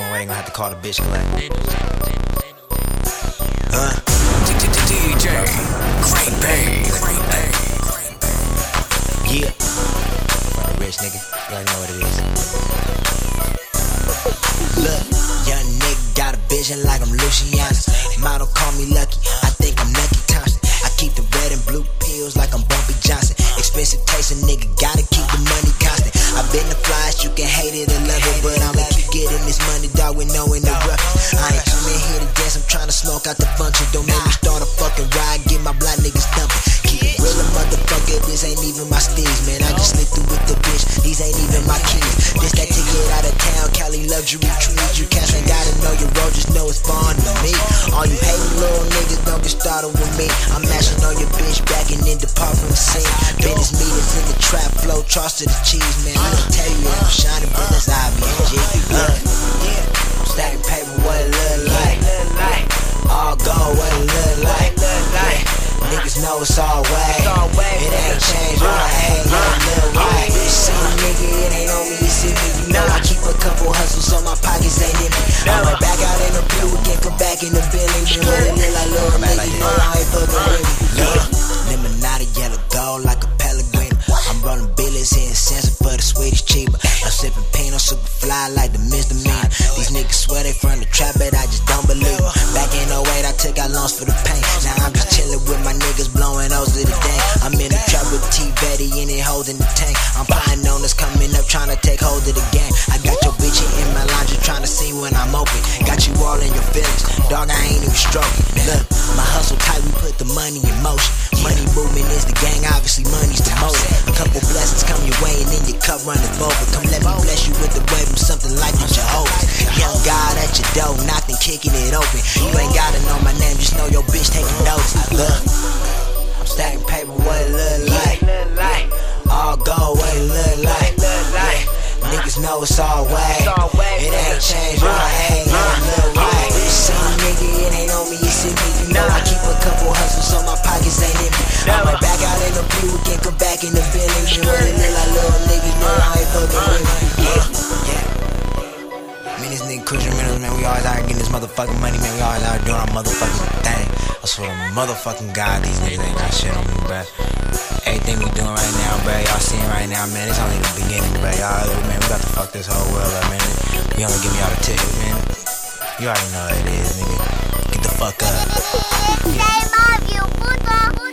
have to call the bitch collect. Huh? DJ Great Bay. Yeah. Rich nigga. You already know what it is. Look, young nigga got a vision like I'm Luciano. Model call me lucky. I think I'm Lucky Thompson. I keep the red and blue pills like I'm Bumpy Johnson. Expensive taste, a nigga gotta keep the money constant. I've been the flies, you can hate it or love it, but I'ma keep getting this money, dog, with no interruption. I ain't coming here to dance, I'm trying to smoke out the function. Don't make me start a fucking ride, get my black niggas thumping. Keep it real, motherfucker, this ain't even my steez, man. I just slid through with the bitch, these ain't even my keys. This that ticket out of town, Cali luxury trees. You cats ain't gotta know your road, just know it's fun to me. All you hating little niggas, don't get started with me. I'm mashing on your bitch, backing in the parking scene. Business meetings in the trap, flow, charts to the cheese, man. I can tell know it's all way. It ain't changed, but I ain't got little right. See nigga, it ain't on me, you see me. You know I keep a couple hustles so my pockets ain't empty. I went back out in the blue again, come back in the. Man, what it look like, little nigga, you know I ain't fucking with me. Look, lemonade, yellow gold like a pellegrino. I'm rolling billies here in Sansa for the sweetest cheaper. I'm sipping Pinot, super fly like the misdemeanor. These niggas swear they from the trap, but I just don't believe. Back in 08, I took out loans for the pain. Holding the tank. I'm plotting on this coming up, trying to take hold of the game. I got your bitch in my laundry, trying to see when I'm open. Got you all in your feelings, dog. I ain't even stroking. Look, my hustle tight, we put the money in motion. Money movement is the gang, obviously money's the motive. A couple blessings come your way and then your cup runneth over. Come let me bless you with the wave from something like the Jehovah's. Young God at your door, knocking, kicking it open. You ain't gotta know my name, just know your bitch taking notes. Look, Niggas know it's all way. It ain't changed, but I ain't got little right. See nigga, it ain't on me, you see me. You know I keep a couple hustles so my pockets ain't empty. I went back out in the blue again, come back in the. And what it look like, little niggas know I ain't fucking with me. Yeah, yeah. Me and this nigga Christiamentalz, man, we always out getting this motherfucking money, man. We always out doing our motherfucking thing. I swear to motherfucking God, these niggas ain't got shit on me, bruh. Everything we doing right now, bruh, y'all seeing right now, man, it's only the beginning, bruh. Y'all, man, we about to fuck this whole world up, man. We only give me all the tickets, man. You already know what it is, nigga. Get the fuck up. They love you.